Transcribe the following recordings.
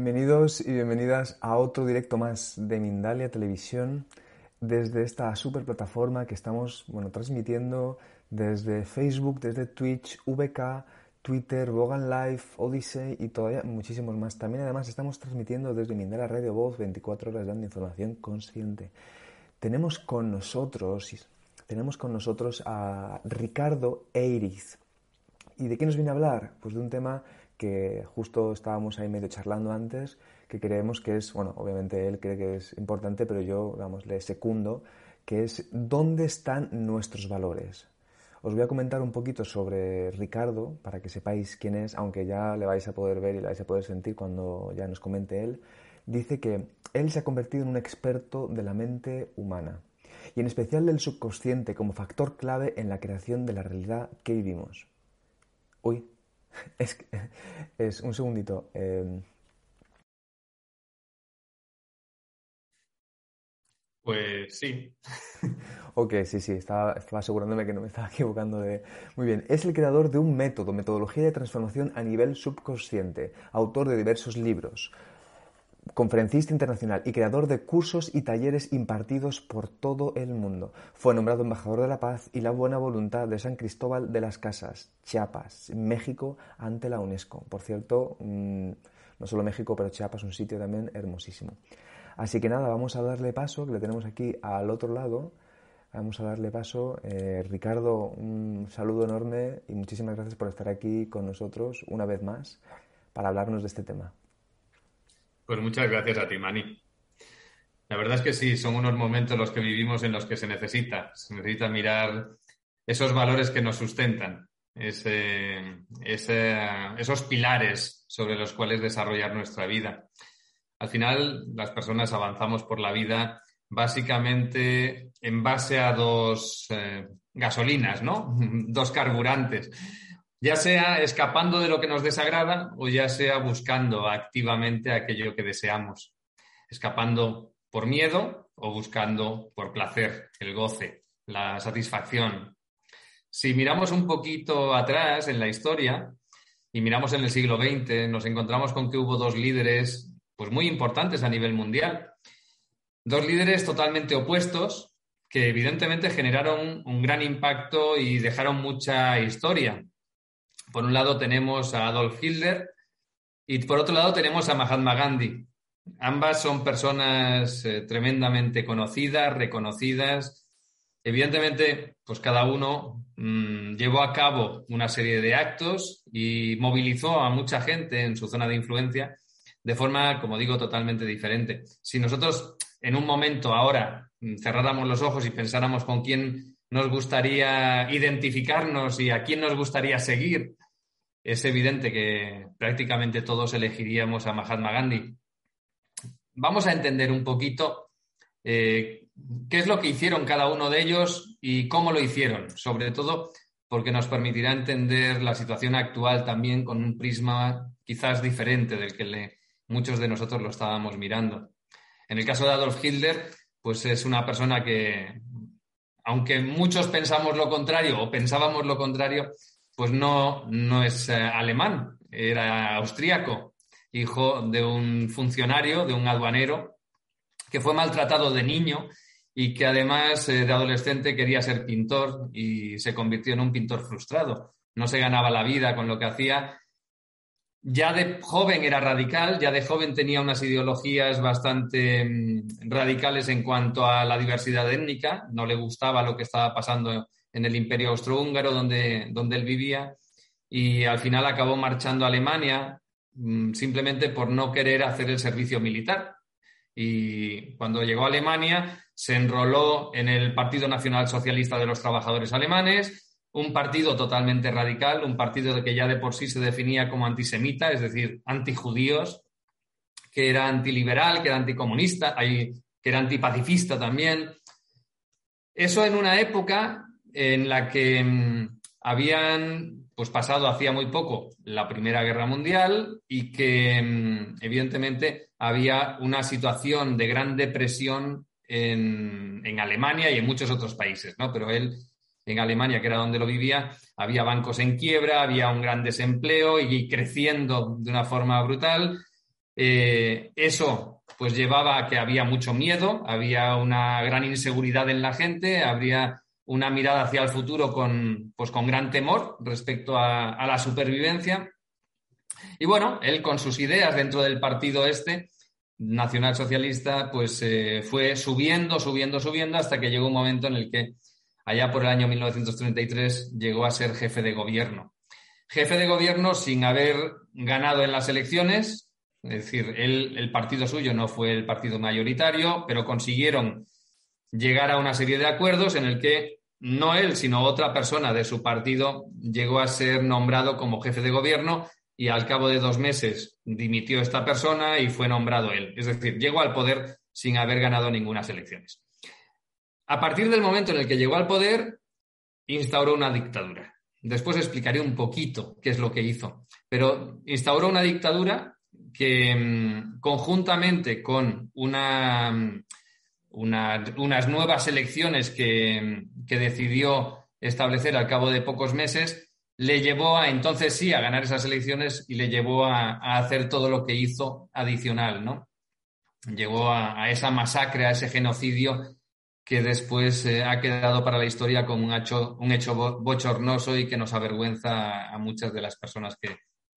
Bienvenidos y bienvenidas a otro directo más de Mindalia Televisión desde esta super plataforma que estamos bueno, transmitiendo desde Facebook, desde Twitch, VK, Twitter, Vogan Live, Odyssey y todavía muchísimos más. También además estamos transmitiendo desde Mindalia Radio Voz 24 horas dando información consciente. Tenemos con nosotros, tenemos con nosotros a Ricardo Eiriz. ¿Y de qué nos viene a hablar? Pues de un tema que justo estábamos ahí medio charlando antes, que creemos que es, bueno, obviamente él cree que es importante, pero yo, vamos, le secundo, que es dónde están nuestros valores. Os voy a comentar un poquito sobre Ricardo para que sepáis quién es, aunque ya le vais a poder ver y le vais a poder sentir cuando ya nos comente él. Dice que él se ha convertido en un experto de la mente humana y en especial del subconsciente como factor clave en la creación de la realidad que vivimos. Uy, Es, es un segundito. Eh... Pues sí. ok, sí, sí, estaba, estaba, asegurándome que no me estaba equivocando de... Muy bien, es el creador de un método, metodología de transformación a nivel subconsciente, autor de diversos libros, conferencista internacional y creador de cursos y talleres impartidos por todo el mundo. Fue nombrado embajador de la paz y la buena voluntad de San Cristóbal de las Casas, Chiapas, México, ante la UNESCO. Por cierto, mm, no solo México, pero Chiapas, un sitio también hermosísimo. Así que nada, vamos a darle paso, que le tenemos aquí al otro lado. Vamos a darle paso. Eh, Ricardo, un saludo enorme y muchísimas gracias por estar aquí con nosotros una vez más para hablarnos de este tema. Pues muchas gracias a ti, Mani. La verdad es que sí, son unos momentos los que vivimos en los que se necesita. Se necesita mirar esos valores que nos sustentan, esos pilares sobre los cuales desarrollar nuestra vida. Al final, las personas avanzamos por la vida básicamente en base a dos eh, gasolinas, ¿no? dos carburantes ya sea escapando de lo que nos desagrada o ya sea buscando activamente aquello que deseamos, escapando por miedo o buscando por placer, el goce, la satisfacción. Si miramos un poquito atrás en la historia y miramos en el siglo XX, nos encontramos con que hubo dos líderes pues muy importantes a nivel mundial. Dos líderes totalmente opuestos que evidentemente generaron un gran impacto y dejaron mucha historia. Por un lado tenemos a Adolf Hitler y por otro lado tenemos a Mahatma Gandhi. Ambas son personas eh, tremendamente conocidas, reconocidas. Evidentemente, pues cada uno mm, llevó a cabo una serie de actos y movilizó a mucha gente en su zona de influencia de forma, como digo, totalmente diferente. Si nosotros en un momento ahora mm, cerráramos los ojos y pensáramos con quién nos gustaría identificarnos y a quién nos gustaría seguir, es evidente que prácticamente todos elegiríamos a Mahatma Gandhi. Vamos a entender un poquito eh, qué es lo que hicieron cada uno de ellos y cómo lo hicieron, sobre todo porque nos permitirá entender la situación actual también con un prisma quizás diferente del que muchos de nosotros lo estábamos mirando. En el caso de Adolf Hitler, pues es una persona que, aunque muchos pensamos lo contrario o pensábamos lo contrario, pues no, no es eh, alemán, era austríaco, hijo de un funcionario, de un aduanero, que fue maltratado de niño y que además eh, de adolescente quería ser pintor y se convirtió en un pintor frustrado. No se ganaba la vida con lo que hacía ya de joven era radical, ya de joven tenía unas ideologías bastante mm, radicales en cuanto a la diversidad étnica, no le gustaba lo que estaba pasando en el imperio austrohúngaro donde, donde él vivía y al final acabó marchando a Alemania mm, simplemente por no querer hacer el servicio militar. Y cuando llegó a Alemania se enroló en el Partido Nacional Socialista de los Trabajadores Alemanes, un partido totalmente radical, un partido que ya de por sí se definía como antisemita, es decir, antijudíos, que era antiliberal, que era anticomunista, que era antipacifista también. Eso en una época en la que mm, habían pues pasado hacía muy poco la Primera Guerra Mundial y que mm, evidentemente había una situación de gran depresión en, en, Alemania y en muchos otros países, ¿no? Pero él en Alemania, que era donde lo vivía, había bancos en quiebra, había un gran desempleo y creciendo de una forma brutal. Eh, eso pues llevaba a que había mucho miedo, había una gran inseguridad en la gente, habría una mirada hacia el futuro con, pues, con gran temor respecto a, la supervivencia. Y bueno, él con sus ideas dentro del partido este, nacional socialista, pues eh, fue subiendo, subiendo, subiendo hasta que llegó un momento en el que allá por el año 1933 llegó a ser jefe de gobierno. Jefe de gobierno sin haber ganado en las elecciones, es decir, el partido suyo no fue el partido mayoritario, pero consiguieron llegar a una serie de acuerdos en el que no él, sino otra persona de su partido llegó a ser nombrado como jefe de gobierno y al cabo de dos meses dimitió esta persona y fue nombrado él. Es decir, llegó al poder sin haber ganado ninguna elecciones. A partir del momento en el que llegó al poder, instauró una dictadura. Después explicaré un poquito qué es lo que hizo. Pero instauró una dictadura que mm, conjuntamente con mm, unas nuevas elecciones que, mm, que, decidió establecer al cabo de pocos meses, le llevó a entonces sí a ganar esas elecciones y le llevó a, hacer todo lo que hizo adicional, ¿no? Llegó a esa masacre, a ese genocidio que después eh, ha quedado para la historia como un hecho, bochornoso y que nos avergüenza a muchas de las personas que,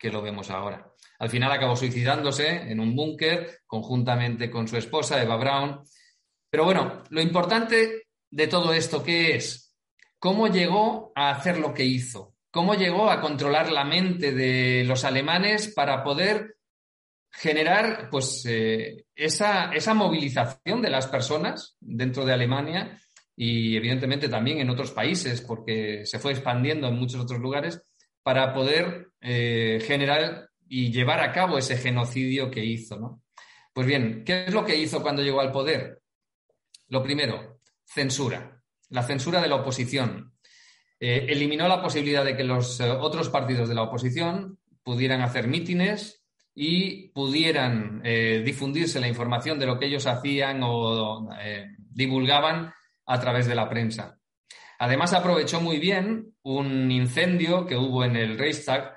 lo vemos ahora. Al final acabó suicidándose en un búnker conjuntamente con su esposa, Eva Braun. Pero bueno, lo importante de todo esto, ¿qué es? ¿Cómo llegó a hacer lo que hizo? ¿Cómo llegó a controlar la mente de los alemanes para poder generar pues eh, esa, esa, movilización de las personas dentro de Alemania y evidentemente también en otros países porque se fue expandiendo en muchos otros lugares para poder eh, generar y llevar a cabo ese genocidio que hizo. ¿no? Pues bien, ¿qué es lo que hizo cuando llegó al poder? Lo primero, censura, la censura de la oposición. Eh, eliminó la posibilidad de que los otros partidos de la oposición pudieran hacer mítines, y pudieran eh, difundirse la información de lo que ellos hacían o eh, divulgaban a través de la prensa. Además, aprovechó muy bien un incendio que hubo en el Reichstag,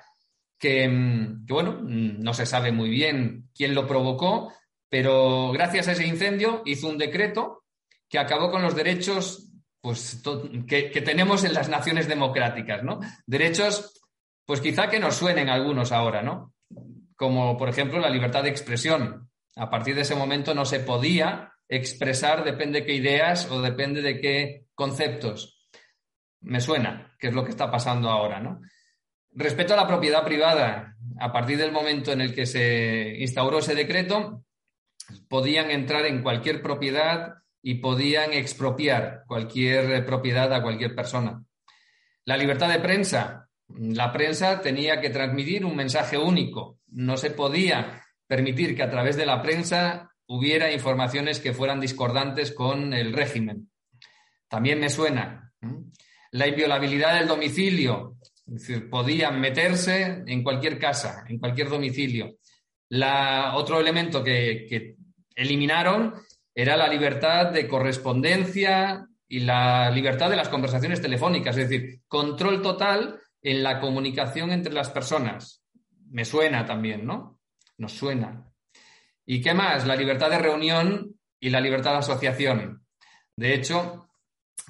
que, mm, bueno, mm, no se sabe muy bien quién lo provocó, pero gracias a ese incendio hizo un decreto que acabó con los derechos pues, que, que tenemos en las naciones democráticas, ¿no? Derechos, pues quizá que nos suenen algunos ahora, ¿no? Como por ejemplo la libertad de expresión. A partir de ese momento no se podía expresar depende de qué ideas o depende de qué conceptos. Me suena, que es lo que está pasando ahora, ¿no? Respecto a la propiedad privada, a partir del momento en el que se instauró ese decreto, podían entrar en cualquier propiedad y podían expropiar cualquier propiedad a cualquier persona. La libertad de prensa, la prensa tenía que transmitir un mensaje único. No se podía permitir que a través de la prensa hubiera informaciones que fueran discordantes con el régimen. También me suena la inviolabilidad del domicilio, es decir, podían meterse en cualquier casa, en cualquier domicilio. otro elemento que, que eliminaron era la libertad de correspondencia y la libertad de las conversaciones telefónicas, es decir, control total en la comunicación entre las personas. Me suena también, ¿no? Nos suena. ¿Y qué más? La libertad de reunión y la libertad de asociación. De hecho,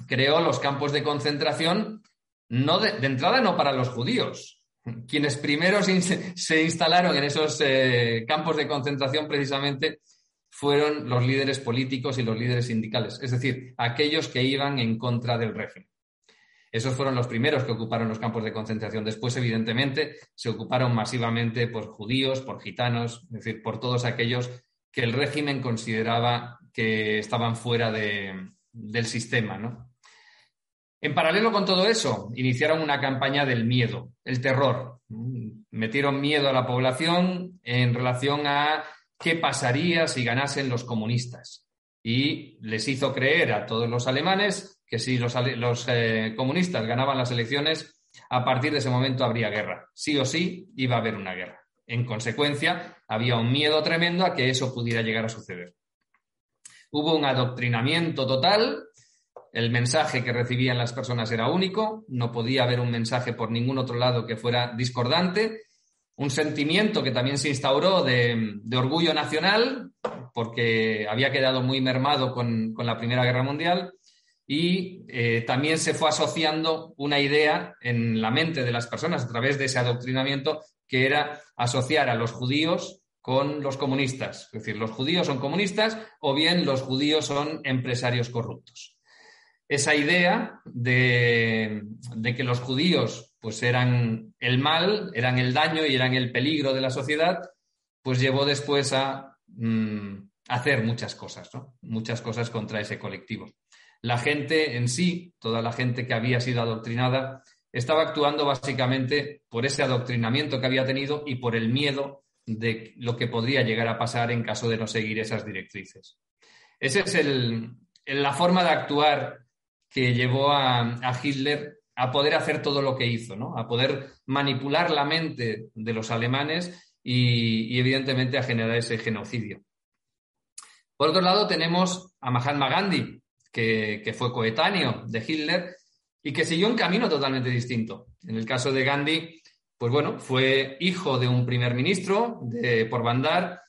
creó los campos de concentración no de, entrada no para los judíos, quienes primero se, instalaron en esos eh, campos de concentración precisamente fueron los líderes políticos y los líderes sindicales, es decir, aquellos que iban en contra del régimen. Esos fueron los primeros que ocuparon los campos de concentración. Después, evidentemente, se ocuparon masivamente por judíos, por gitanos, es decir, por todos aquellos que el régimen consideraba que estaban fuera del sistema. En paralelo con todo eso, iniciaron una campaña del miedo, el terror. Metieron miedo a la población en relación a qué pasaría si ganasen los comunistas. Y les hizo creer a todos los alemanes que si los, eh, comunistas ganaban las elecciones, a partir de ese momento habría guerra. Sí o sí iba a haber una guerra. En consecuencia, había un miedo tremendo a que eso pudiera llegar a suceder. Hubo un adoctrinamiento total el mensaje que recibían las personas era único, no podía haber un mensaje por ningún otro lado que fuera discordante, un sentimiento que también se instauró de, orgullo nacional, porque había quedado muy mermado con, la Primera Guerra Mundial, y eh, también se fue asociando una idea en la mente de las personas a través de ese adoctrinamiento, que era asociar a los judíos con los comunistas. Es decir, los judíos son comunistas o bien los judíos son empresarios corruptos esa idea de, que los judíos pues eran el mal, eran el daño y eran el peligro de la sociedad, pues llevó después a mm, hacer muchas cosas, muchas cosas contra ese colectivo. La gente en sí, toda la gente que había sido adoctrinada, estaba actuando básicamente por ese adoctrinamiento que había tenido y por el miedo de lo que podría llegar a pasar en caso de no seguir esas directrices. Esa es la forma de actuar que llevó a, Hitler a poder hacer todo lo que hizo, ¿no? a poder manipular la mente de los alemanes y, evidentemente a generar ese genocidio. Por otro lado, tenemos a Mahatma Gandhi, que, fue coetáneo de Hitler y que siguió un camino totalmente distinto. En el caso de Gandhi, pues bueno, fue hijo de un primer ministro de, por Bandar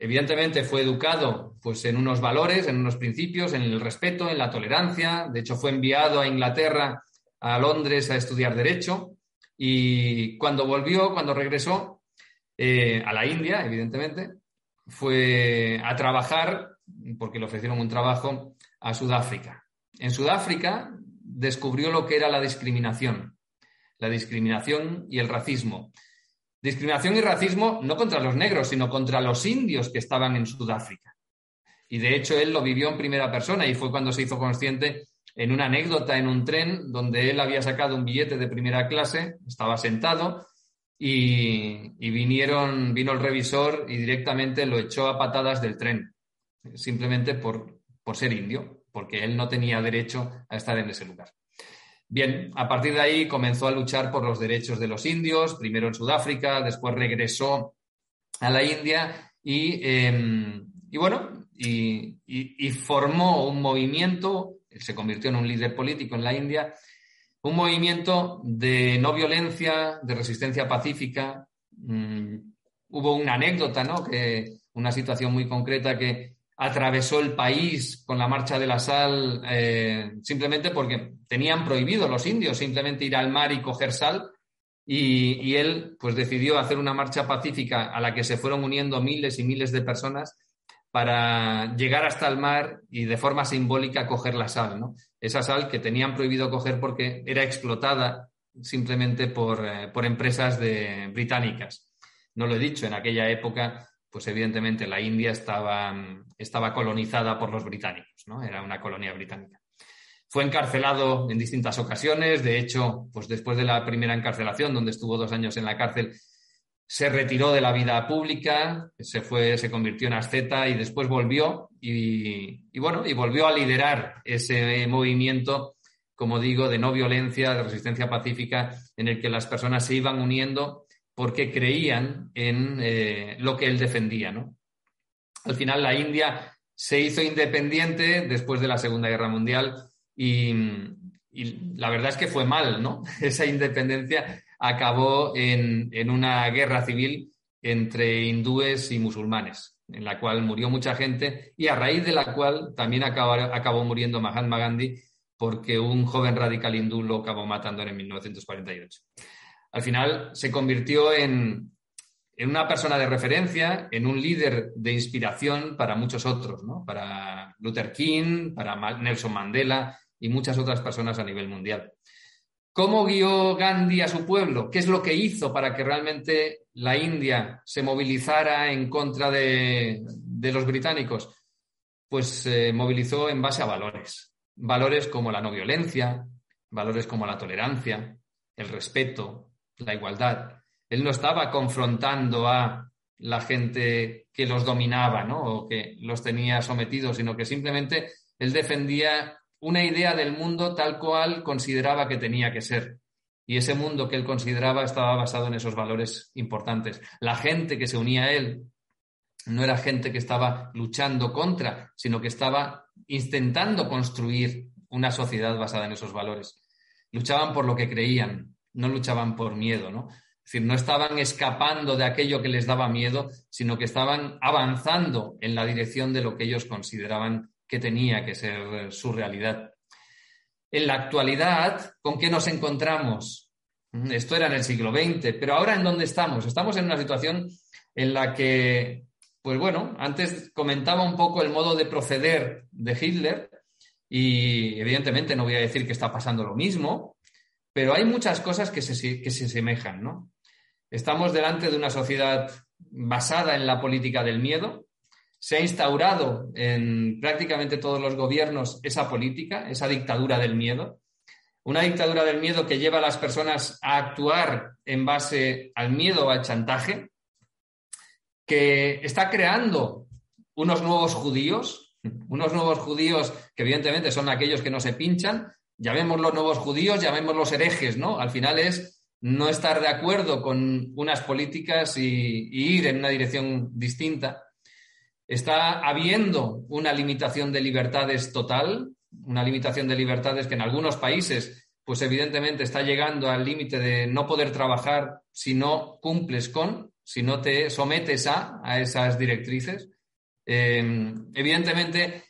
Evidentemente fue educado pues, en unos valores, en unos principios, en el respeto, en la tolerancia. De hecho, fue enviado a Inglaterra, a Londres, a estudiar Derecho. Y cuando volvió, cuando regresó eh, a la India, evidentemente, fue a trabajar, porque le ofrecieron un trabajo, a Sudáfrica. En Sudáfrica descubrió lo que era la discriminación, la discriminación y el racismo. Discriminación y racismo no contra los negros, sino contra los indios que estaban en Sudáfrica. Y de hecho él lo vivió en primera persona y fue cuando se hizo consciente en una anécdota en un tren donde él había sacado un billete de primera clase, estaba sentado y, vinieron, vino el revisor y directamente lo echó a patadas del tren, simplemente por, por ser indio, porque él no tenía derecho a estar en ese lugar. Bien, a partir de ahí comenzó a luchar por los derechos de los indios, primero en Sudáfrica, después regresó a la India y, em, bueno, y, formó un movimiento, se convirtió en un líder político en la India, un movimiento de no violencia, de resistencia pacífica. Mm, hubo una anécdota, ¿no? Que, una situación muy concreta que atravesó el país con la marcha de la sal eh, simplemente porque tenían prohibido los indios simplemente ir al mar y coger sal y, él pues decidió hacer una marcha pacífica a la que se fueron uniendo miles y miles de personas para llegar hasta el mar y de forma simbólica coger la sal, ¿no? Esa sal que tenían prohibido coger porque era explotada simplemente por, eh, por empresas de, británicas. No lo he dicho, en aquella época pues evidentemente la India estaba, estaba colonizada por los británicos, ¿no? Era una colonia británica. Fue encarcelado en distintas ocasiones, de hecho, pues después de la primera encarcelación, donde estuvo dos años en la cárcel, se retiró de la vida pública, se fue, se convirtió en asceta y después volvió y, bueno, y volvió a liderar ese movimiento, como digo, de no violencia, de resistencia pacífica, en el que las personas se iban uniendo porque creían en eh, lo que él defendía. ¿no? Al final la India se hizo independiente después de la Segunda Guerra Mundial y, la verdad es que fue mal, ¿no? Esa independencia acabó en, una guerra civil entre hindúes y musulmanes, en la cual murió mucha gente y a raíz de la cual también acabó, acabó muriendo Mahatma Gandhi porque un joven radical hindú lo acabó matando en 1948. Al final se convirtió en, en una persona de referencia, en un líder de inspiración para muchos otros, ¿no? Para Luther King, para Nelson Mandela y muchas otras personas a nivel mundial. ¿Cómo guió Gandhi a su pueblo? ¿Qué es lo que hizo para que realmente la India se movilizara en contra de, los británicos? Pues se movilizó en base a valores. Valores como la no violencia, valores como la tolerancia, el respeto, la igualdad. Él no estaba confrontando a la gente que los dominaba, ¿no? O que los tenía sometidos, sino que simplemente él defendía una idea del mundo tal cual consideraba que tenía que ser. Y ese mundo que él consideraba estaba basado en esos valores importantes. La gente que se unía a él no era gente que estaba luchando contra, sino que estaba intentando construir una sociedad basada en esos valores. Luchaban por lo que creían, no luchaban por miedo, ¿no? Es decir, no estaban escapando de aquello que les daba miedo, sino que estaban avanzando en la dirección de lo que ellos consideraban que tenía que ser su realidad. En la actualidad, ¿con qué nos encontramos? Mm, esto era en el siglo XX, pero ahora ¿en dónde estamos? Estamos en una situación en la que, pues bueno, antes comentaba un poco el modo de proceder de Hitler y evidentemente no voy a decir que está pasando lo mismo, pero hay muchas cosas que se, que se asemejan, ¿no? Estamos delante de una sociedad basada en la política del miedo. Se ha instaurado en prácticamente todos los gobiernos esa política, esa dictadura del miedo. Una dictadura del miedo que lleva a las personas a actuar en base al miedo o al chantaje, que está creando unos nuevos judíos, unos nuevos judíos que evidentemente son aquellos que no se pinchan, llamémoslos nuevos judíos, llamémoslos herejes, ¿no? Al final es no estar de acuerdo con unas políticas y, ir en una dirección distinta. Está habiendo una limitación de libertades total, una limitación de libertades que en algunos países, pues evidentemente está llegando al límite de no poder trabajar si no cumples con, si no te sometes a, a esas directrices. Eh, evidentemente,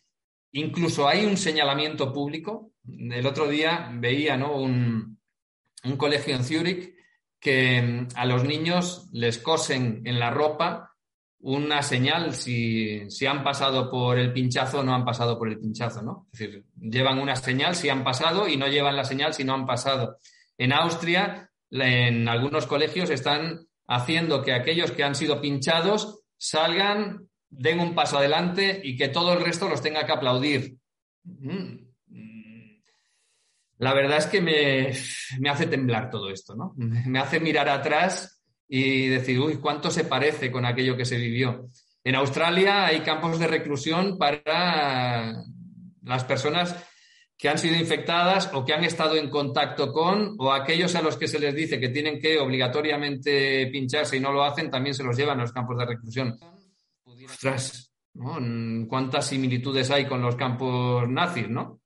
incluso hay un señalamiento público. El otro día veía un, colegio en Zúrich que mm, a los niños les cosen en la ropa una señal si, han pasado por el pinchazo o no han pasado por el pinchazo. Es decir, llevan una señal si han pasado y no llevan la señal si no han pasado. En Austria, en algunos colegios están haciendo que aquellos que han sido pinchados salgan, den un paso adelante y que todo el resto los tenga que aplaudir. Mm, la verdad es que me, hace temblar todo esto, ¿no? Me hace mirar atrás y decir, uy, ¿cuánto se parece con aquello que se vivió? En Australia hay campos de reclusión para las personas que han sido infectadas o que han estado en contacto con, o aquellos a los que se les dice que tienen que obligatoriamente pincharse y no lo hacen, también se los llevan a los campos de reclusión. Ostras, ¿cuántas similitudes hay con los campos nazis, no?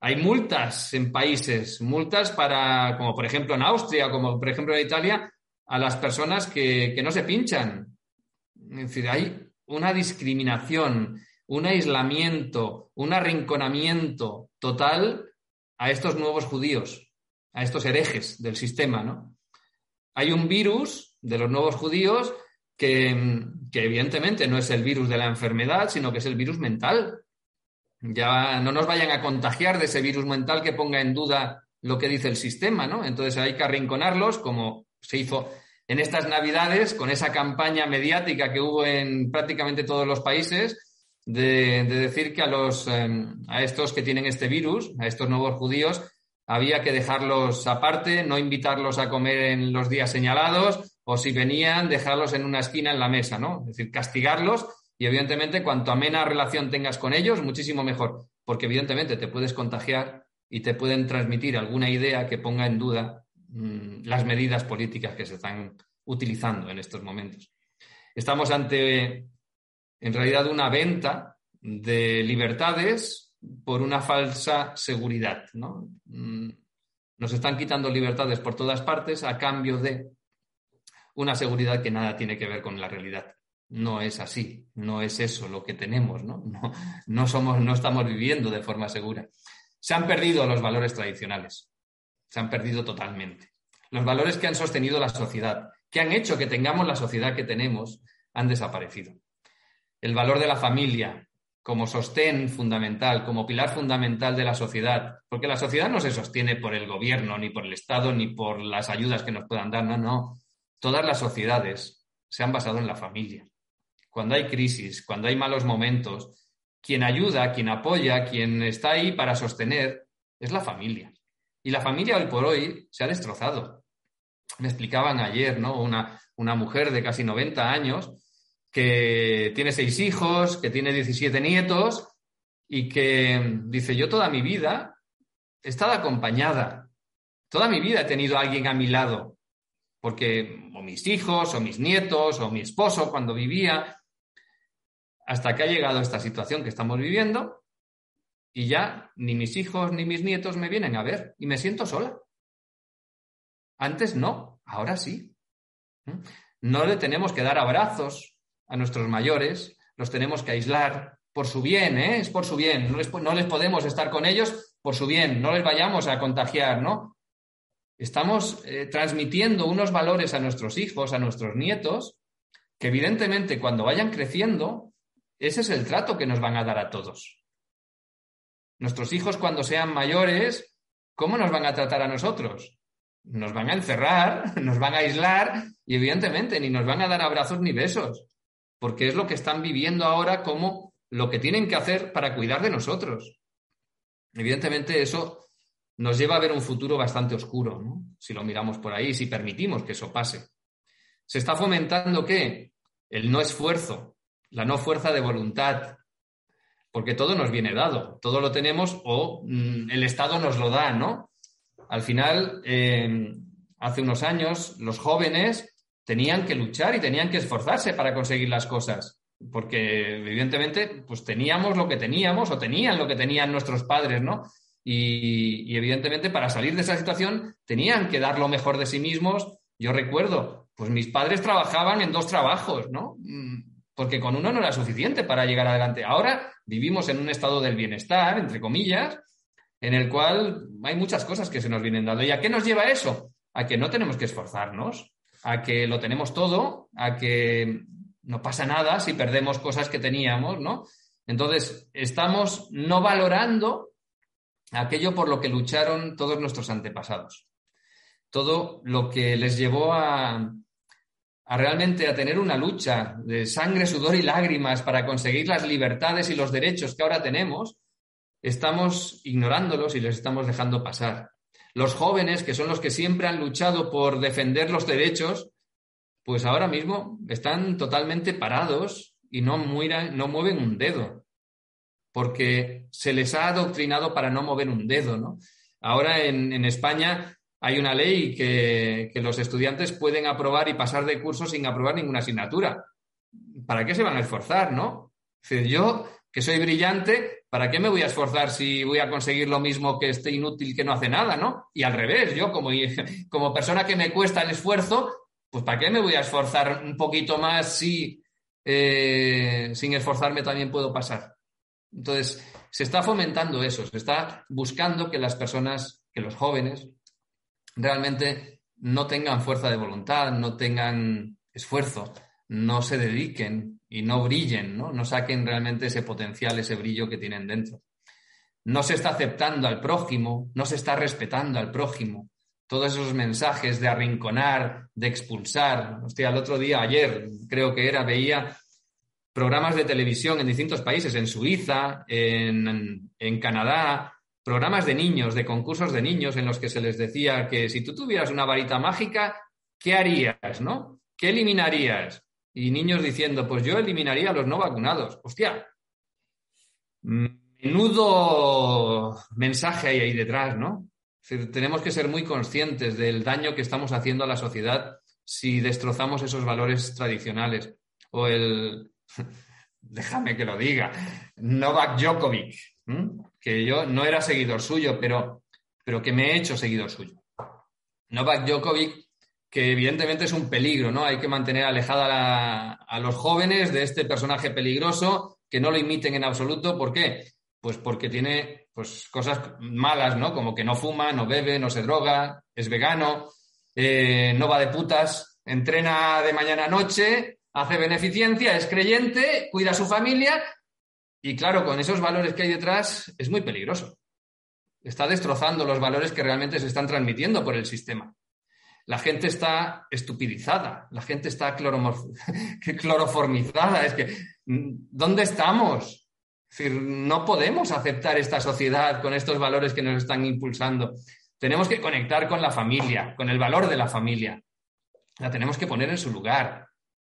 Hay multas en países, multas para, como por ejemplo en Austria, como por ejemplo en Italia, a las personas que, no se pinchan. Es decir, hay una discriminación, un aislamiento, un arrinconamiento total a estos nuevos judíos, a estos herejes del sistema, ¿no? Hay un virus de los nuevos judíos que, evidentemente no es el virus de la enfermedad, sino que es el virus mental ya no nos vayan a contagiar de ese virus mental que ponga en duda lo que dice el sistema, ¿no? Entonces hay que arrinconarlos, como se hizo en estas Navidades, con esa campaña mediática que hubo en prácticamente todos los países, de, decir que a, los, em, a estos que tienen este virus, a estos nuevos judíos, había que dejarlos aparte, no invitarlos a comer en los días señalados, o si venían, dejarlos en una esquina en la mesa, ¿no? Es decir, castigarlos y evidentemente, cuanto amena relación tengas con ellos, muchísimo mejor, porque evidentemente te puedes contagiar y te pueden transmitir alguna idea que ponga en duda mm, las medidas políticas que se están utilizando en estos momentos. Estamos ante, en realidad, una venta de libertades por una falsa seguridad. Mm, nos están quitando libertades por todas partes a cambio de una seguridad que nada tiene que ver con la realidad no es así, no es eso lo que tenemos, ¿no? No, somos, no estamos viviendo de forma segura. Se han perdido los valores tradicionales, se han perdido totalmente. los valores que han sostenido la sociedad, que han hecho que tengamos la sociedad que tenemos, han desaparecido. El valor de la familia como sostén fundamental, como pilar fundamental de la sociedad, porque la sociedad no se sostiene por el gobierno, ni por el Estado, ni por las ayudas que nos puedan dar, no, no. Todas las sociedades se han basado en la familia. Cuando hay crisis, cuando hay malos momentos, quien ayuda, quien apoya, quien está ahí para sostener, es la familia. Y la familia hoy por hoy se ha destrozado. Me explicaban ayer, ¿no? Una, una mujer de casi 90 años que tiene seis hijos, que tiene 17 nietos y que dice, yo toda mi vida he estado acompañada, toda mi vida he tenido a alguien a mi lado, porque o mis hijos, o mis nietos, o mi esposo cuando vivía, hasta que ha llegado esta situación que estamos viviendo y ya ni mis hijos ni mis nietos me vienen a ver y me siento sola. Antes no, ahora sí. ¿Mm? No le tenemos que dar abrazos a nuestros mayores, los tenemos que aislar por su bien, ¿eh? es por su bien. No les, no les podemos estar con ellos por su bien, no les vayamos a contagiar, ¿no? Estamos eh, transmitiendo unos valores a nuestros hijos, a nuestros nietos, que evidentemente cuando vayan creciendo, ese es el trato que nos van a dar a todos. Nuestros hijos cuando sean mayores, ¿cómo nos van a tratar a nosotros? Nos van a encerrar, nos van a aislar y evidentemente ni nos van a dar abrazos ni besos, porque es lo que están viviendo ahora como lo que tienen que hacer para cuidar de nosotros. Evidentemente eso nos lleva a ver un futuro bastante oscuro, ¿no? si lo miramos por ahí, si permitimos que eso pase. Se está fomentando qué? El no esfuerzo, la no fuerza de voluntad, porque todo nos viene dado, todo lo tenemos o mm, el Estado nos lo da, ¿no? Al final, eh, hace unos años, los jóvenes tenían que luchar y tenían que esforzarse para conseguir las cosas, porque evidentemente, pues teníamos lo que teníamos o tenían lo que tenían nuestros padres, ¿no? Y, evidentemente para salir de esa situación tenían que dar lo mejor de sí mismos. Yo recuerdo, pues mis padres trabajaban en dos trabajos, ¿no? Mm, porque con uno no era suficiente para llegar adelante. Ahora vivimos en un estado del bienestar, entre comillas, en el cual hay muchas cosas que se nos vienen dando. ¿Y a qué nos lleva eso? A que no tenemos que esforzarnos, a que lo tenemos todo, a que no pasa nada si perdemos cosas que teníamos, ¿no? Entonces, estamos no valorando aquello por lo que lucharon todos nuestros antepasados. Todo lo que les llevó a, realmente a tener una lucha de sangre, sudor y lágrimas para conseguir las libertades y los derechos que ahora tenemos, estamos ignorándolos y les estamos dejando pasar. Los jóvenes, que son los que siempre han luchado por defender los derechos, pues ahora mismo están totalmente parados y no mueven un dedo, porque se les ha adoctrinado para no mover un dedo, ¿no? Ahora en, España hay una ley que, los estudiantes pueden aprobar y pasar de curso sin aprobar ninguna asignatura. ¿Para qué se van a esforzar, no? Yo, que soy brillante, ¿para qué me voy a esforzar si voy a conseguir lo mismo que este inútil que no hace nada, no? Y al revés, yo como, como persona que me cuesta el esfuerzo, pues ¿para qué me voy a esforzar un poquito más si eh, sin esforzarme también puedo pasar? Entonces, se está fomentando eso, se está buscando que las personas, que los jóvenes, realmente no tengan fuerza de voluntad, no tengan esfuerzo, no se dediquen y no brillen, ¿no? no saquen realmente ese potencial, ese brillo que tienen dentro. No se está aceptando al prójimo, no se está respetando al prójimo. Todos esos mensajes de arrinconar, de expulsar. Hostia, el otro día, ayer, creo que era, veía programas de televisión en distintos países, en Suiza, en, en Canadá, programas de niños, de concursos de niños en los que se les decía que si tú tuvieras una varita mágica, ¿qué harías, no? ¿Qué eliminarías? Y niños diciendo, pues yo eliminaría a los no vacunados. Hostia, menudo mensaje hay ahí detrás, ¿no? tenemos que ser muy conscientes del daño que estamos haciendo a la sociedad si destrozamos esos valores tradicionales. O el, déjame que lo diga, Novak Djokovic, que yo no era seguidor suyo, pero, pero que me he hecho seguidor suyo. Novak Djokovic, que evidentemente es un peligro, ¿no? Hay que mantener alejada a, los jóvenes de este personaje peligroso, que no lo imiten en absoluto. ¿Por qué? Pues porque tiene pues, cosas malas, ¿no? Como que no fuma, no bebe, no se droga, es vegano. eh, no va de putas, entrena de mañana a noche, hace beneficencia, es creyente, cuida a su familia y claro, con esos valores que hay detrás es muy peligroso. Está destrozando los valores que realmente se están transmitiendo por el sistema. La gente está estupidizada, la gente está cloroformizada. Es que, ¿dónde estamos? Es decir, no podemos aceptar esta sociedad con estos valores que nos están impulsando. Tenemos que conectar con la familia, con el valor de la familia. La tenemos que poner en su lugar.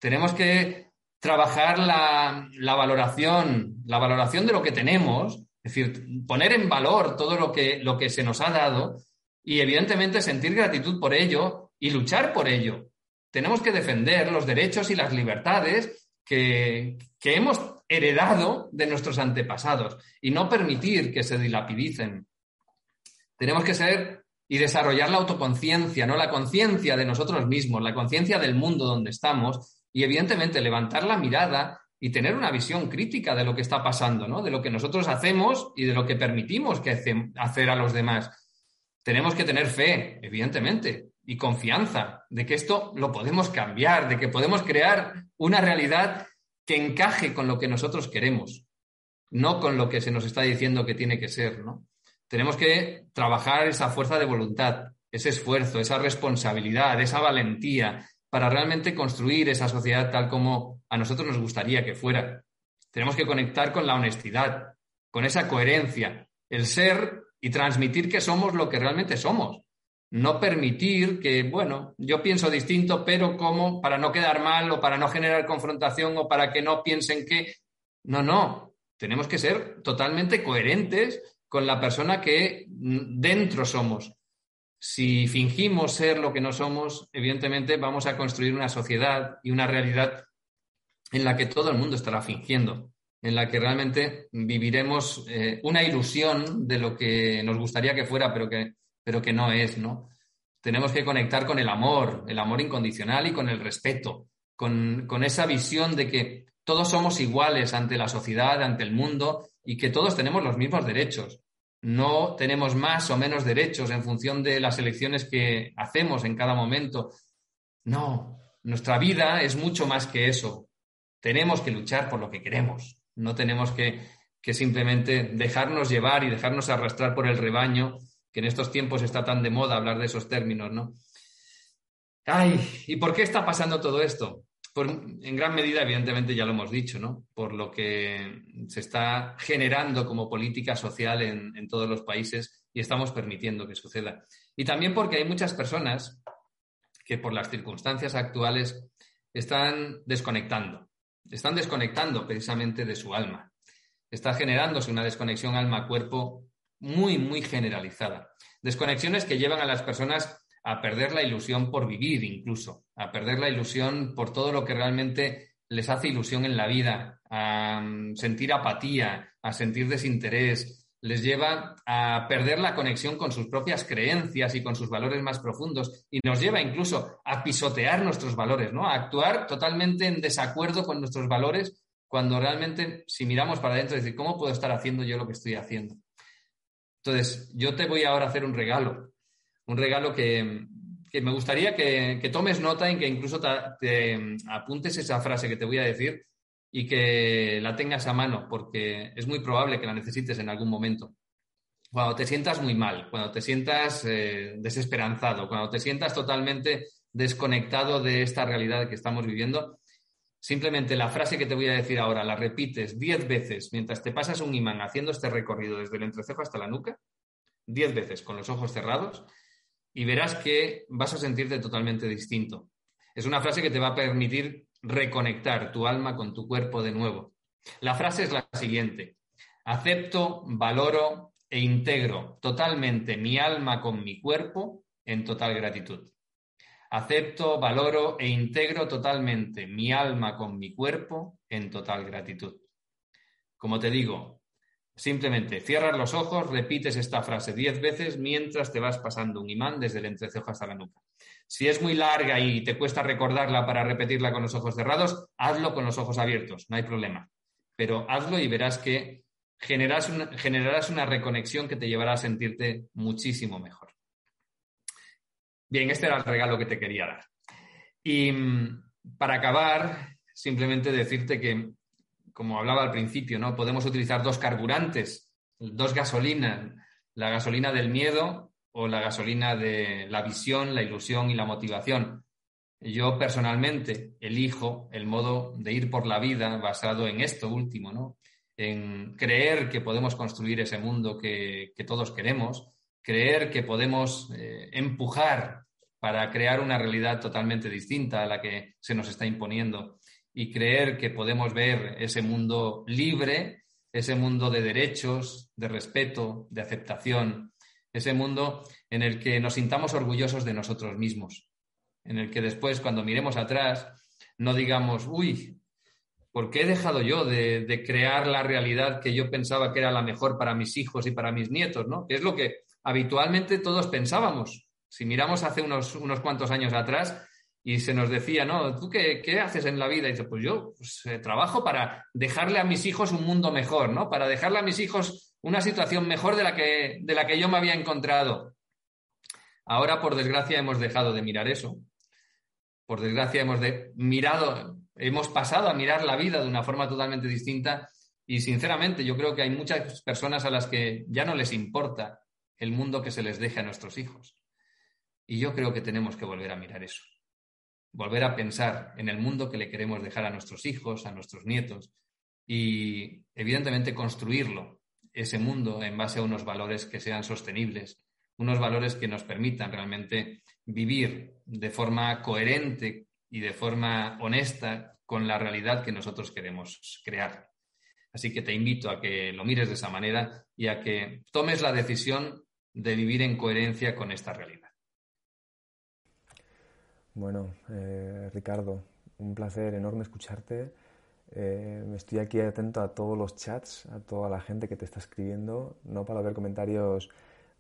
Tenemos que trabajar la, valoración, la valoración de lo que tenemos, es decir, poner en valor todo lo que, se nos ha dado y evidentemente sentir gratitud por ello y luchar por ello. Tenemos que defender los derechos y las libertades que, que hemos heredado de nuestros antepasados y no permitir que se dilapidicen. Tenemos que ser y desarrollar la autoconciencia, ¿no? La conciencia de nosotros mismos, la conciencia del mundo donde estamos y evidentemente levantar la mirada y tener una visión crítica de lo que está pasando, ¿no? De lo que nosotros hacemos y de lo que permitimos que hacer a los demás. Tenemos que tener fe, evidentemente, y confianza de que esto lo podemos cambiar, de que podemos crear una realidad que encaje con lo que nosotros queremos, no con lo que se nos está diciendo que tiene que ser, ¿no? Tenemos que trabajar esa fuerza de voluntad, ese esfuerzo, esa responsabilidad, esa valentía para realmente construir esa sociedad tal como a nosotros nos gustaría que fuera. Tenemos que conectar con la honestidad, con esa coherencia, el ser y transmitir que somos lo que realmente somos. No permitir que, bueno, yo pienso distinto, pero como para no quedar mal o para no generar confrontación o para que no piensen que... No, no, tenemos que ser totalmente coherentes con la persona que dentro somos. Si fingimos ser lo que no somos, evidentemente vamos a construir una sociedad y una realidad en la que todo el mundo estará fingiendo, en la que realmente viviremos eh, una ilusión de lo que nos gustaría que fuera, pero que, pero que no es, ¿no? Tenemos que conectar con el amor, el amor incondicional y con el respeto, con, con esa visión de que todos somos iguales ante la sociedad, ante el mundo y que todos tenemos los mismos derechos no tenemos más o menos derechos en función de las elecciones que hacemos en cada momento. No, nuestra vida es mucho más que eso. Tenemos que luchar por lo que queremos. No tenemos que, simplemente dejarnos llevar y dejarnos arrastrar por el rebaño, que en estos tiempos está tan de moda hablar de esos términos, ¿no? Ay, ¿y por qué está pasando todo esto? En gran medida, evidentemente, ya lo hemos dicho, ¿no? Por lo que se está generando como política social en, todos los países y estamos permitiendo que suceda. Y también porque hay muchas personas que por las circunstancias actuales están desconectando, están desconectando precisamente de su alma. Está generándose una desconexión alma-cuerpo muy, muy generalizada. Desconexiones que llevan a las personas a perder la ilusión por vivir incluso, a perder la ilusión por todo lo que realmente les hace ilusión en la vida, a mm, sentir apatía, a sentir desinterés, les lleva a perder la conexión con sus propias creencias y con sus valores más profundos y nos lleva incluso a pisotear nuestros valores, ¿no? A actuar totalmente en desacuerdo con nuestros valores cuando realmente si miramos para adentro decir, ¿cómo puedo estar haciendo yo lo que estoy haciendo? Entonces, yo te voy ahora a hacer un regalo un regalo que, me gustaría que, tomes nota y que incluso te, apuntes esa frase que te voy a decir y que la tengas a mano, porque es muy probable que la necesites en algún momento. Cuando te sientas muy mal, cuando te sientas eh, desesperanzado, cuando te sientas totalmente desconectado de esta realidad que estamos viviendo, simplemente la frase que te voy a decir ahora la repites diez veces mientras te pasas un imán haciendo este recorrido desde el entrecejo hasta la nuca, diez veces con los ojos cerrados y verás que vas a sentirte totalmente distinto. Es una frase que te va a permitir reconectar tu alma con tu cuerpo de nuevo. La frase es la siguiente. Acepto, valoro e integro totalmente mi alma con mi cuerpo en total gratitud. Acepto, valoro e integro totalmente mi alma con mi cuerpo en total gratitud. Como te digo, Simplemente cierras los ojos, repites esta frase diez veces mientras te vas pasando un imán desde el entrecejo hasta la nuca. Si es muy larga y te cuesta recordarla para repetirla con los ojos cerrados, hazlo con los ojos abiertos, no hay problema. Pero hazlo y verás que generarás una, generarás una reconexión que te llevará a sentirte muchísimo mejor. Bien, este era el regalo que te quería dar. Y mm, para acabar, simplemente decirte que, como hablaba al principio, ¿no? Podemos utilizar dos carburantes, dos gasolinas, la gasolina del miedo o la gasolina de la visión, la ilusión y la motivación. Yo personalmente elijo el modo de ir por la vida basado en esto último, ¿no? En creer que podemos construir ese mundo que, todos queremos, creer que podemos eh, empujar para crear una realidad totalmente distinta a la que se nos está imponiendo y creer que podemos ver ese mundo libre, ese mundo de derechos, de respeto, de aceptación, ese mundo en el que nos sintamos orgullosos de nosotros mismos, en el que después cuando miremos atrás no digamos, uy, ¿por qué he dejado yo de, crear la realidad que yo pensaba que era la mejor para mis hijos y para mis nietos? ¿no? es lo que habitualmente todos pensábamos. Si miramos hace unos, unos cuantos años atrás, y se nos decía, ¿no? ¿Tú qué, haces en la vida? Y dice, pues yo pues, eh, trabajo para dejarle a mis hijos un mundo mejor, ¿no? Para dejarle a mis hijos una situación mejor de la que, de la que yo me había encontrado. Ahora, por desgracia, hemos dejado de mirar eso. Por desgracia, hemos mirado, hemos pasado a mirar la vida de una forma totalmente distinta y, sinceramente, yo creo que hay muchas personas a las que ya no les importa el mundo que se les deje a nuestros hijos. Y yo creo que tenemos que volver a mirar eso volver a pensar en el mundo que le queremos dejar a nuestros hijos, a nuestros nietos y evidentemente construirlo, ese mundo en base a unos valores que sean sostenibles, unos valores que nos permitan realmente vivir de forma coherente y de forma honesta con la realidad que nosotros queremos crear. Así que te invito a que lo mires de esa manera y a que tomes la decisión de vivir en coherencia con esta realidad. Bueno, eh, Ricardo, un placer enorme escucharte. Eh, estoy aquí atento a todos los chats, a toda la gente que te está escribiendo, no para ver comentarios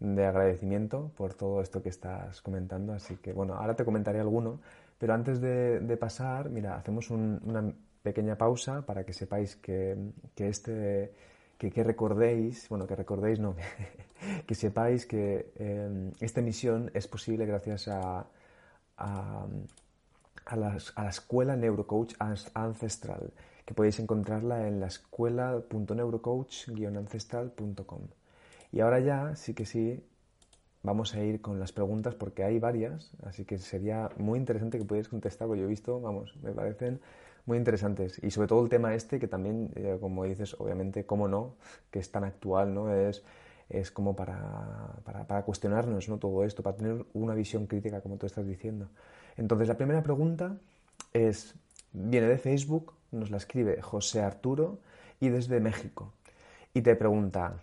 de agradecimiento por todo esto que estás comentando. Así que, bueno, ahora te comentaré alguno, pero antes de, pasar, mira, hacemos una pequeña pausa para que sepáis que, este, que, recordéis, bueno, que recordéis, no, que sepáis que eh, esta emisión es posible gracias a a, la, escuela Neurocoach Ancestral, que podéis encontrarla en la escuela.neurocoach-ancestral.com. Y ahora ya, sí que sí, vamos a ir con las preguntas porque hay varias, así que sería muy interesante que pudierais contestar, porque yo he visto, vamos, me parecen muy interesantes. Y sobre todo el tema este, que también, eh, como dices, obviamente, cómo no, que es tan actual, ¿no? Es es como para, para, cuestionarnos ¿no? todo esto, para tener una visión crítica, como tú estás diciendo. Entonces, la primera pregunta es, viene de Facebook, nos la escribe José Arturo y desde México. Y te pregunta,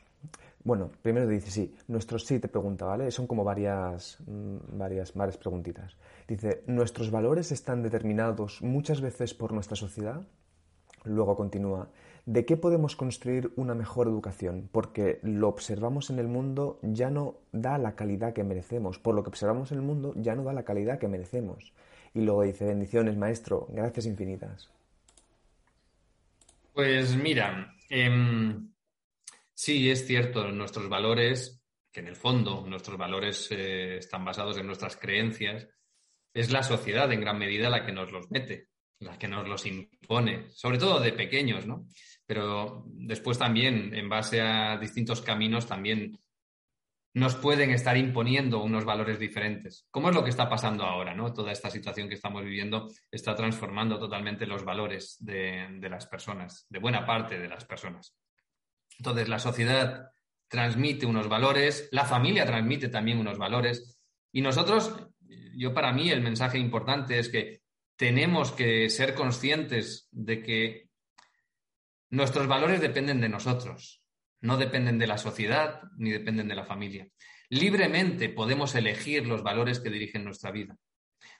bueno, primero dice, sí, nuestros sí te pregunta, ¿vale? Son como varias, mm, varias, varias preguntitas. Dice, ¿nuestros valores están determinados muchas veces por nuestra sociedad? Luego continúa, ¿De qué podemos construir una mejor educación? Porque lo observamos en el mundo ya no da la calidad que merecemos. Por lo que observamos en el mundo ya no da la calidad que merecemos. Y luego dice, bendiciones, maestro, gracias infinitas. Pues mira, em, sí, es cierto, nuestros valores, que en el fondo nuestros valores eh, están basados en nuestras creencias, es la sociedad en gran medida la que nos los mete, la que nos los impone, sobre todo de pequeños, ¿no? pero después también, en base a distintos caminos, también nos pueden estar imponiendo unos valores diferentes. ¿Cómo es lo que está pasando ahora? ¿no? Toda esta situación que estamos viviendo está transformando totalmente los valores de, de las personas, de buena parte de las personas. Entonces, la sociedad transmite unos valores, la familia transmite también unos valores, y nosotros, yo para mí el mensaje importante es que tenemos que ser conscientes de que Nuestros valores dependen de nosotros, no dependen de la sociedad ni dependen de la familia. Libremente podemos elegir los valores que dirigen nuestra vida.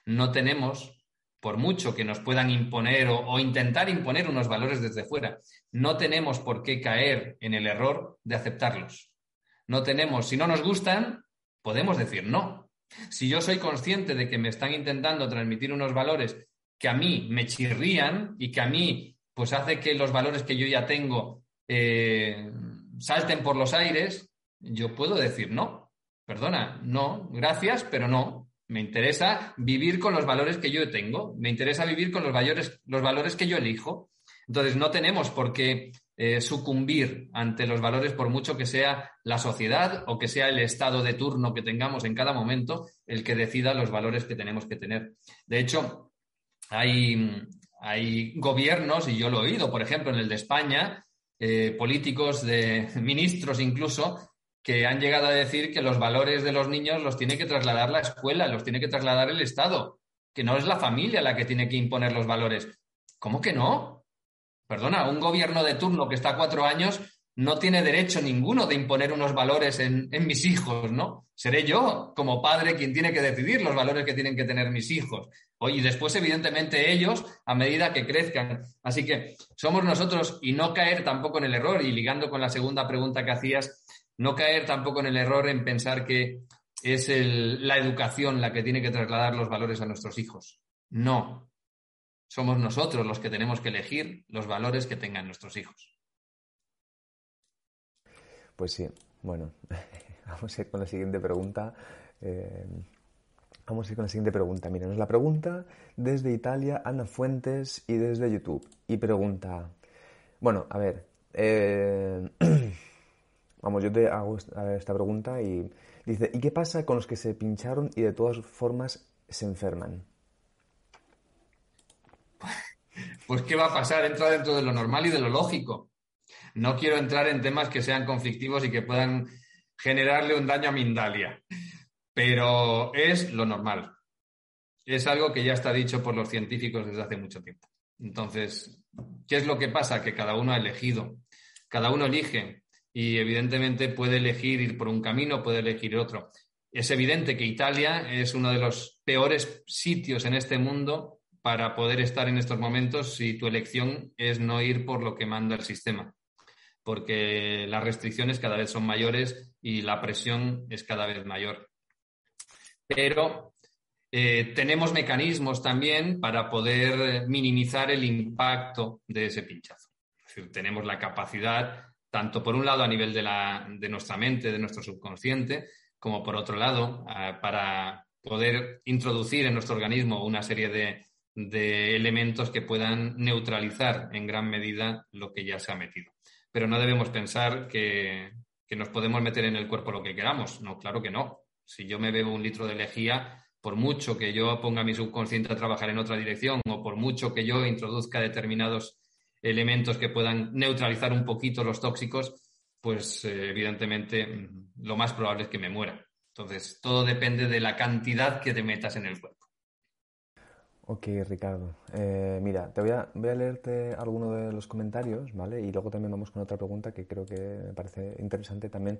No tenemos, por mucho que nos puedan imponer o, intentar imponer unos valores desde fuera, no tenemos por qué caer en el error de aceptarlos. No tenemos, si no nos gustan, podemos decir no. Si yo soy consciente de que me están intentando transmitir unos valores que a mí me chirrían y que a mí pues hace que los valores que yo ya tengo eh, salten por los aires, yo puedo decir no, perdona, no, gracias, pero no. Me interesa vivir con los valores que yo tengo, me interesa vivir con los valores, los valores que yo elijo. Entonces, no tenemos por qué eh, sucumbir ante los valores por mucho que sea la sociedad o que sea el estado de turno que tengamos en cada momento el que decida los valores que tenemos que tener. De hecho, hay, hay gobiernos, y yo lo he oído, por ejemplo, en el de España, eh, políticos, de ministros incluso, que han llegado a decir que los valores de los niños los tiene que trasladar la escuela, los tiene que trasladar el Estado, que no es la familia la que tiene que imponer los valores. ¿Cómo que no? Perdona, un gobierno de turno que está cuatro años no tiene derecho ninguno de imponer unos valores en, mis hijos, ¿no? Seré yo, como padre, quien tiene que decidir los valores que tienen que tener mis hijos. Y después, evidentemente, ellos a medida que crezcan. Así que somos nosotros y no caer tampoco en el error, y ligando con la segunda pregunta que hacías, no caer tampoco en el error en pensar que es la educación la que tiene que trasladar los valores a nuestros hijos. No, somos nosotros los que tenemos que elegir los valores que tengan nuestros hijos. Pues sí, bueno, vamos a ir con la siguiente pregunta. Eh, vamos a ir con la siguiente pregunta. Mírenos la pregunta desde Italia, Ana Fuentes, y desde YouTube. Y pregunta, bueno, a ver, eh, vamos, yo te hago esta pregunta y dice, ¿y qué pasa con los que se pincharon y de todas formas se enferman? pues ¿qué va a pasar? Entra dentro de lo normal y de lo lógico. No quiero entrar en temas que sean conflictivos y que puedan generarle un daño a Mindalia, pero es lo normal. Es algo que ya está dicho por los científicos desde hace mucho tiempo. Entonces, ¿qué es lo que pasa? Que cada uno ha elegido, cada uno elige y evidentemente puede elegir ir por un camino, puede elegir otro. Es evidente que Italia es uno de los peores sitios en este mundo para poder estar en estos momentos si tu elección es no ir por lo que manda el sistema, porque las restricciones cada vez son mayores y la presión es cada vez mayor. Pero eh, tenemos mecanismos también para poder minimizar el impacto de ese pinchazo. tenemos la capacidad, tanto por un lado a nivel de, la, de nuestra mente, de nuestro subconsciente, como por otro lado eh, para poder introducir en nuestro organismo una serie de de elementos que puedan neutralizar en gran medida lo que ya se ha metido. Pero no debemos pensar que, nos podemos meter en el cuerpo lo que queramos. No, claro que no. Si yo me bebo un litro de lejía, por mucho que yo ponga mi subconsciente a trabajar en otra dirección o por mucho que yo introduzca determinados elementos que puedan neutralizar un poquito los tóxicos, pues eh, evidentemente mm, lo más probable es que me muera. Entonces, todo depende de la cantidad que te metas en el cuerpo. Ok, Ricardo. Eh, mira, te voy a, voy a leerte alguno de los comentarios, ¿vale? Y luego también vamos con otra pregunta que creo que me parece interesante también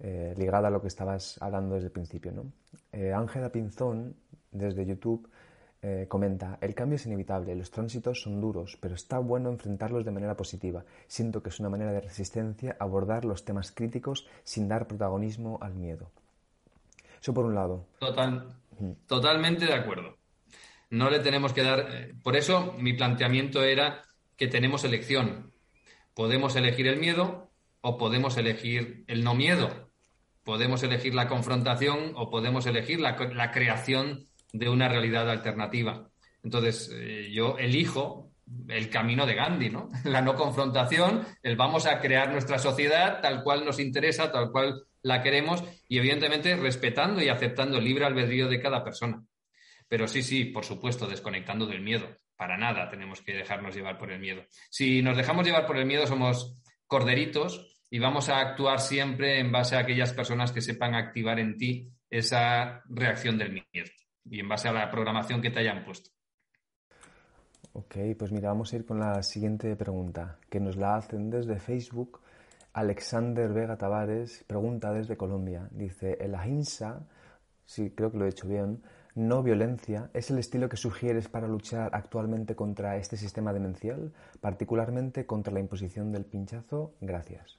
eh, ligada a lo que estabas hablando desde el principio, ¿no? Eh, Ángela Pinzón, desde YouTube, comenta, el cambio es inevitable, los tránsitos son duros, pero está bueno enfrentarlos de manera positiva. Siento que es una manera de resistencia abordar los temas críticos sin dar protagonismo al miedo. Eso por un lado. Total, totalmente de acuerdo. No le tenemos que dar. Eh, por eso mi planteamiento era que tenemos elección. Podemos elegir el miedo o podemos elegir el no miedo. Podemos elegir la confrontación o podemos elegir la, creación de una realidad alternativa. Entonces, eh, yo elijo el camino de Gandhi, ¿no? La no confrontación, el vamos a crear nuestra sociedad tal cual nos interesa, tal cual la queremos y evidentemente respetando y aceptando el libre albedrío de cada persona. Pero sí, sí, por supuesto, desconectando del miedo. Para nada tenemos que dejarnos llevar por el miedo. Si nos dejamos llevar por el miedo, somos corderitos y vamos a actuar siempre en base a aquellas personas que sepan activar en ti esa reacción del miedo y en base a la programación que te hayan puesto. Ok, pues mira, vamos a ir con la siguiente pregunta, que nos la hacen desde Facebook. Alexander Vega Tavares pregunta desde Colombia. Dice, el ahimsa, sí, creo que lo he hecho bien, no violencia es el estilo que sugieres para luchar actualmente contra este sistema demencial, particularmente contra la imposición del pinchazo. Gracias.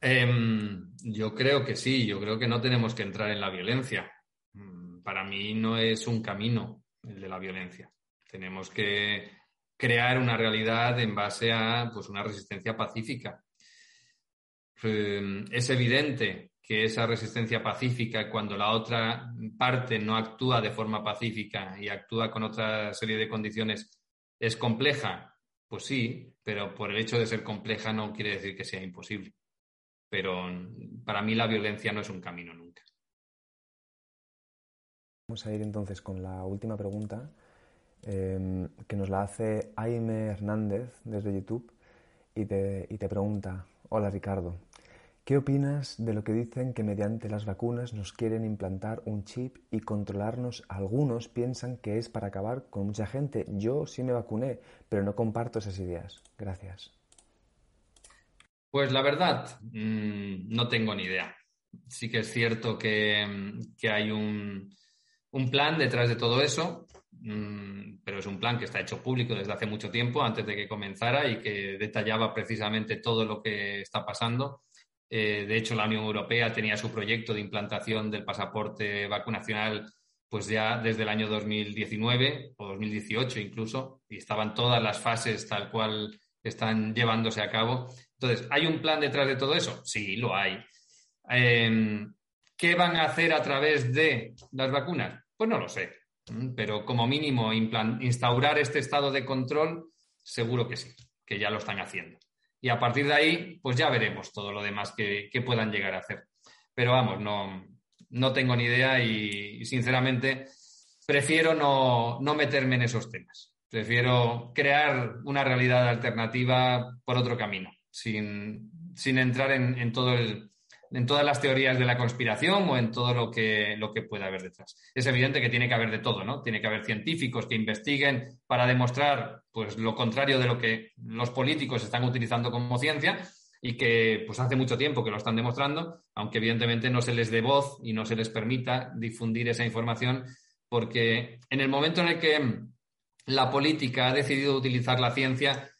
Em, yo creo que sí, yo creo que no tenemos que entrar en la violencia. Mm, para mí no es un camino el de la violencia. Tenemos que crear una realidad en base a pues, una resistencia pacífica. Em, es evidente que esa resistencia pacífica, cuando la otra parte no actúa de forma pacífica y actúa con otra serie de condiciones, es compleja, pues sí, pero por el hecho de ser compleja no quiere decir que sea imposible. Pero para mí la violencia no es un camino nunca. Vamos a ir entonces con la última pregunta, em, que nos la hace Aime Hernández desde YouTube y te, y te pregunta, hola Ricardo, ¿Qué opinas de lo que dicen que mediante las vacunas nos quieren implantar un chip y controlarnos? Algunos piensan que es para acabar con mucha gente. Yo sí me vacuné, pero no comparto esas ideas. Gracias. Pues la verdad, mm, no tengo ni idea. Sí que es cierto que, mm, hay un, plan detrás de todo eso, mm, pero es un plan que está hecho público desde hace mucho tiempo, antes de que comenzara, y que detallaba precisamente todo lo que está pasando eh, de hecho, la Unión Europea tenía su proyecto de implantación del pasaporte vacunacional pues ya desde el año 2019 o 2018 incluso, y estaban todas las fases tal cual están llevándose a cabo. Entonces, ¿hay un plan detrás de todo eso? Sí, lo hay. Em, ¿Qué van a hacer a través de las vacunas? Pues no lo sé, pero como mínimo instaurar este estado de control, seguro que sí, que ya lo están haciendo y a partir de ahí, pues ya veremos todo lo demás que, puedan llegar a hacer. Pero vamos, no, no tengo ni idea y, sinceramente prefiero no, no, meterme en esos temas. Prefiero crear una realidad alternativa por otro camino, sin, sin entrar en, en todo el, en todas las teorías de la conspiración o en todo lo que, lo que pueda haber detrás. Es evidente que tiene que haber de todo, ¿no? Tiene que haber científicos que investiguen para demostrar pues, lo contrario de lo que los políticos están utilizando como ciencia y que pues hace mucho tiempo que lo están demostrando, aunque evidentemente no se les dé voz y no se les permita difundir esa información, porque en el momento en el que la política ha decidido utilizar la ciencia,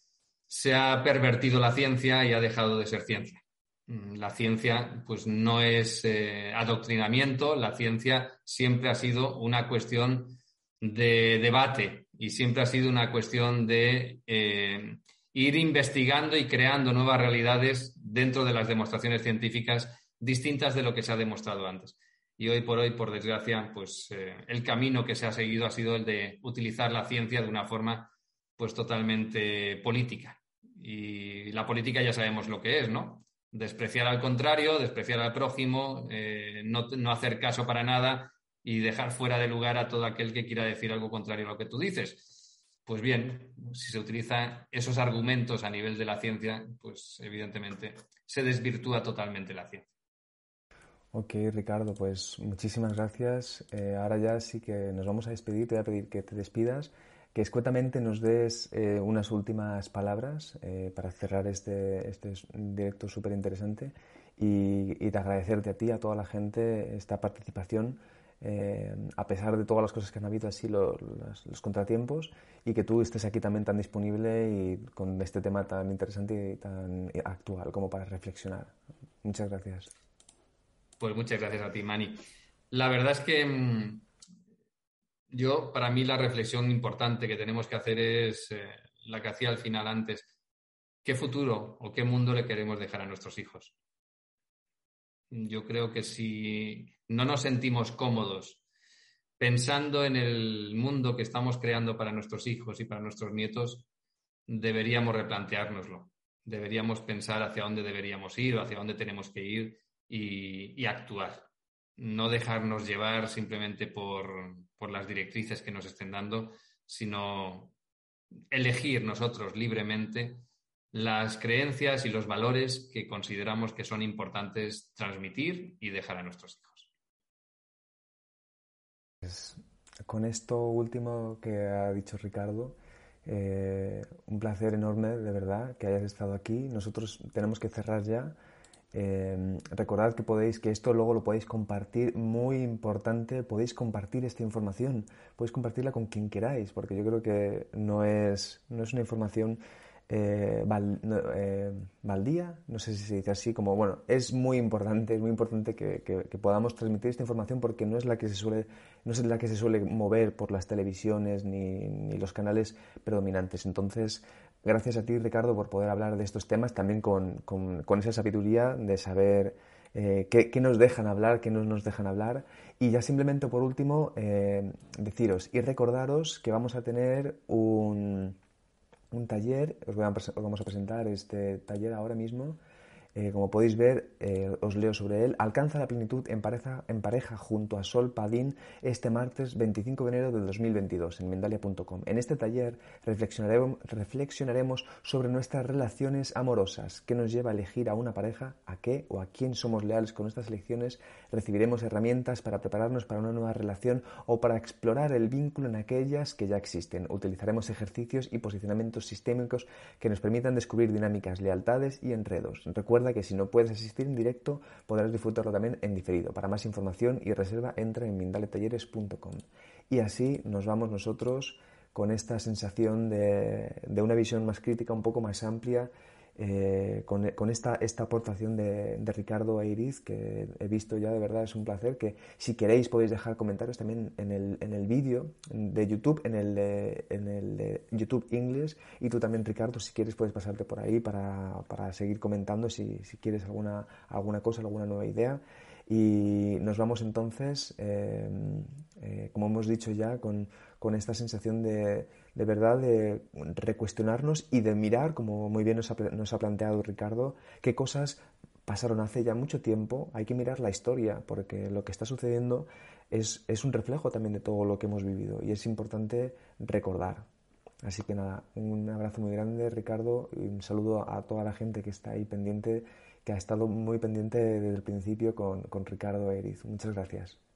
se ha pervertido la ciencia y ha dejado de ser ciencia. Mm, la ciencia pues no es eh, adoctrinamiento, la ciencia siempre ha sido una cuestión de debate y siempre ha sido una cuestión de eh, ir investigando y creando nuevas realidades dentro de las demostraciones científicas distintas de lo que se ha demostrado antes. Y hoy por hoy, por desgracia, pues eh, el camino que se ha seguido ha sido el de utilizar la ciencia de una forma pues totalmente política. Y la política ya sabemos lo que es, ¿no? Despreciar al contrario, despreciar al prójimo, eh, no, hacer caso para nada y dejar fuera de lugar a todo aquel que quiera decir algo contrario a lo que tú dices. Pues bien, si se utilizan esos argumentos a nivel de la ciencia, pues evidentemente se desvirtúa totalmente la ciencia. Ok, Ricardo, pues muchísimas gracias. Eh, ahora ya sí que nos vamos a despedir. Te voy a pedir que te despidas que escuetamente nos des eh, unas últimas palabras eh, para cerrar este, este directo súper interesante y, y, de agradecerte a ti, a toda la gente, esta participación, eh, a pesar de todas las cosas que han habido, así los, contratiempos, y que tú estés aquí también tan disponible y con este tema tan interesante y tan actual como para reflexionar. Muchas gracias. Pues muchas gracias a ti, Mani. La verdad es que mm, yo, para mí, la reflexión importante que tenemos que hacer es eh, la que hacía al final antes. ¿Qué futuro o qué mundo le queremos dejar a nuestros hijos? Yo creo que si no nos sentimos cómodos pensando en el mundo que estamos creando para nuestros hijos y para nuestros nietos, deberíamos replanteárnoslo. Deberíamos pensar hacia dónde deberíamos ir o hacia dónde tenemos que ir y actuar no dejarnos llevar simplemente por, las directrices que nos estén dando, sino elegir nosotros libremente las creencias y los valores que consideramos que son importantes transmitir y dejar a nuestros hijos. Pues, con esto último que ha dicho Ricardo, eh, un placer enorme, de verdad, que hayas estado aquí. Nosotros tenemos que cerrar ya. Eh, recordad que podéis, que esto luego lo podéis compartir, muy importante, podéis compartir esta información, podéis compartirla con quien queráis, porque yo creo que no es, no es una información eh, eh, baldía, no sé si se dice así, como, bueno, es muy importante, es muy importante que, podamos transmitir esta información porque no es la que se suele, no es la que se suele mover por las televisiones ni, ni los canales predominantes. Entonces, Gracias a ti, Ricardo, por poder hablar de estos temas también con, esa sabiduría de saber eh, qué, nos dejan hablar, qué no nos dejan hablar. Y ya simplemente por último, eh, deciros y recordaros que vamos a tener un, un taller, os vamos a presentar este taller ahora mismo eh, como podéis ver, eh, os leo sobre él. Alcanza la plenitud en pareja, en pareja junto a Sol Padín este martes 25 de enero de 2022 en Mendalia.com. En este taller reflexionaremos, reflexionaremos sobre nuestras relaciones amorosas, qué nos lleva a elegir a una pareja, a qué o a quién somos leales con nuestras elecciones. Recibiremos herramientas para prepararnos para una nueva relación o para explorar el vínculo en aquellas que ya existen. Utilizaremos ejercicios y posicionamientos sistémicos que nos permitan descubrir dinámicas, lealtades y enredos. Recuerda que si no puedes asistir en directo, podrás disfrutarlo también en diferido. Para más información y reserva, entra en mindaletalleres.com. Y así nos vamos nosotros con esta sensación de, de una visión más crítica, un poco más amplia eh, con, esta, esta, aportación de, Ricardo Iris que he visto ya, de verdad es un placer, que si queréis podéis dejar comentarios también en el, en el vídeo de YouTube, en el, de, en el YouTube English, y tú también, Ricardo, si quieres puedes pasarte por ahí para, para seguir comentando si, si, quieres alguna, alguna cosa, alguna nueva idea. Y nos vamos entonces, eh, eh, como hemos dicho ya, con, con esta sensación de, de verdad de recuestionarnos y de mirar, como muy bien nos ha, planteado Ricardo, qué cosas pasaron hace ya mucho tiempo. Hay que mirar la historia, porque lo que está sucediendo es, es un reflejo también de todo lo que hemos vivido y es importante recordar. Así que nada, un abrazo muy grande, Ricardo, y un saludo a toda la gente que está ahí pendiente, que ha estado muy pendiente desde el principio con, con Ricardo Eriz. Muchas gracias.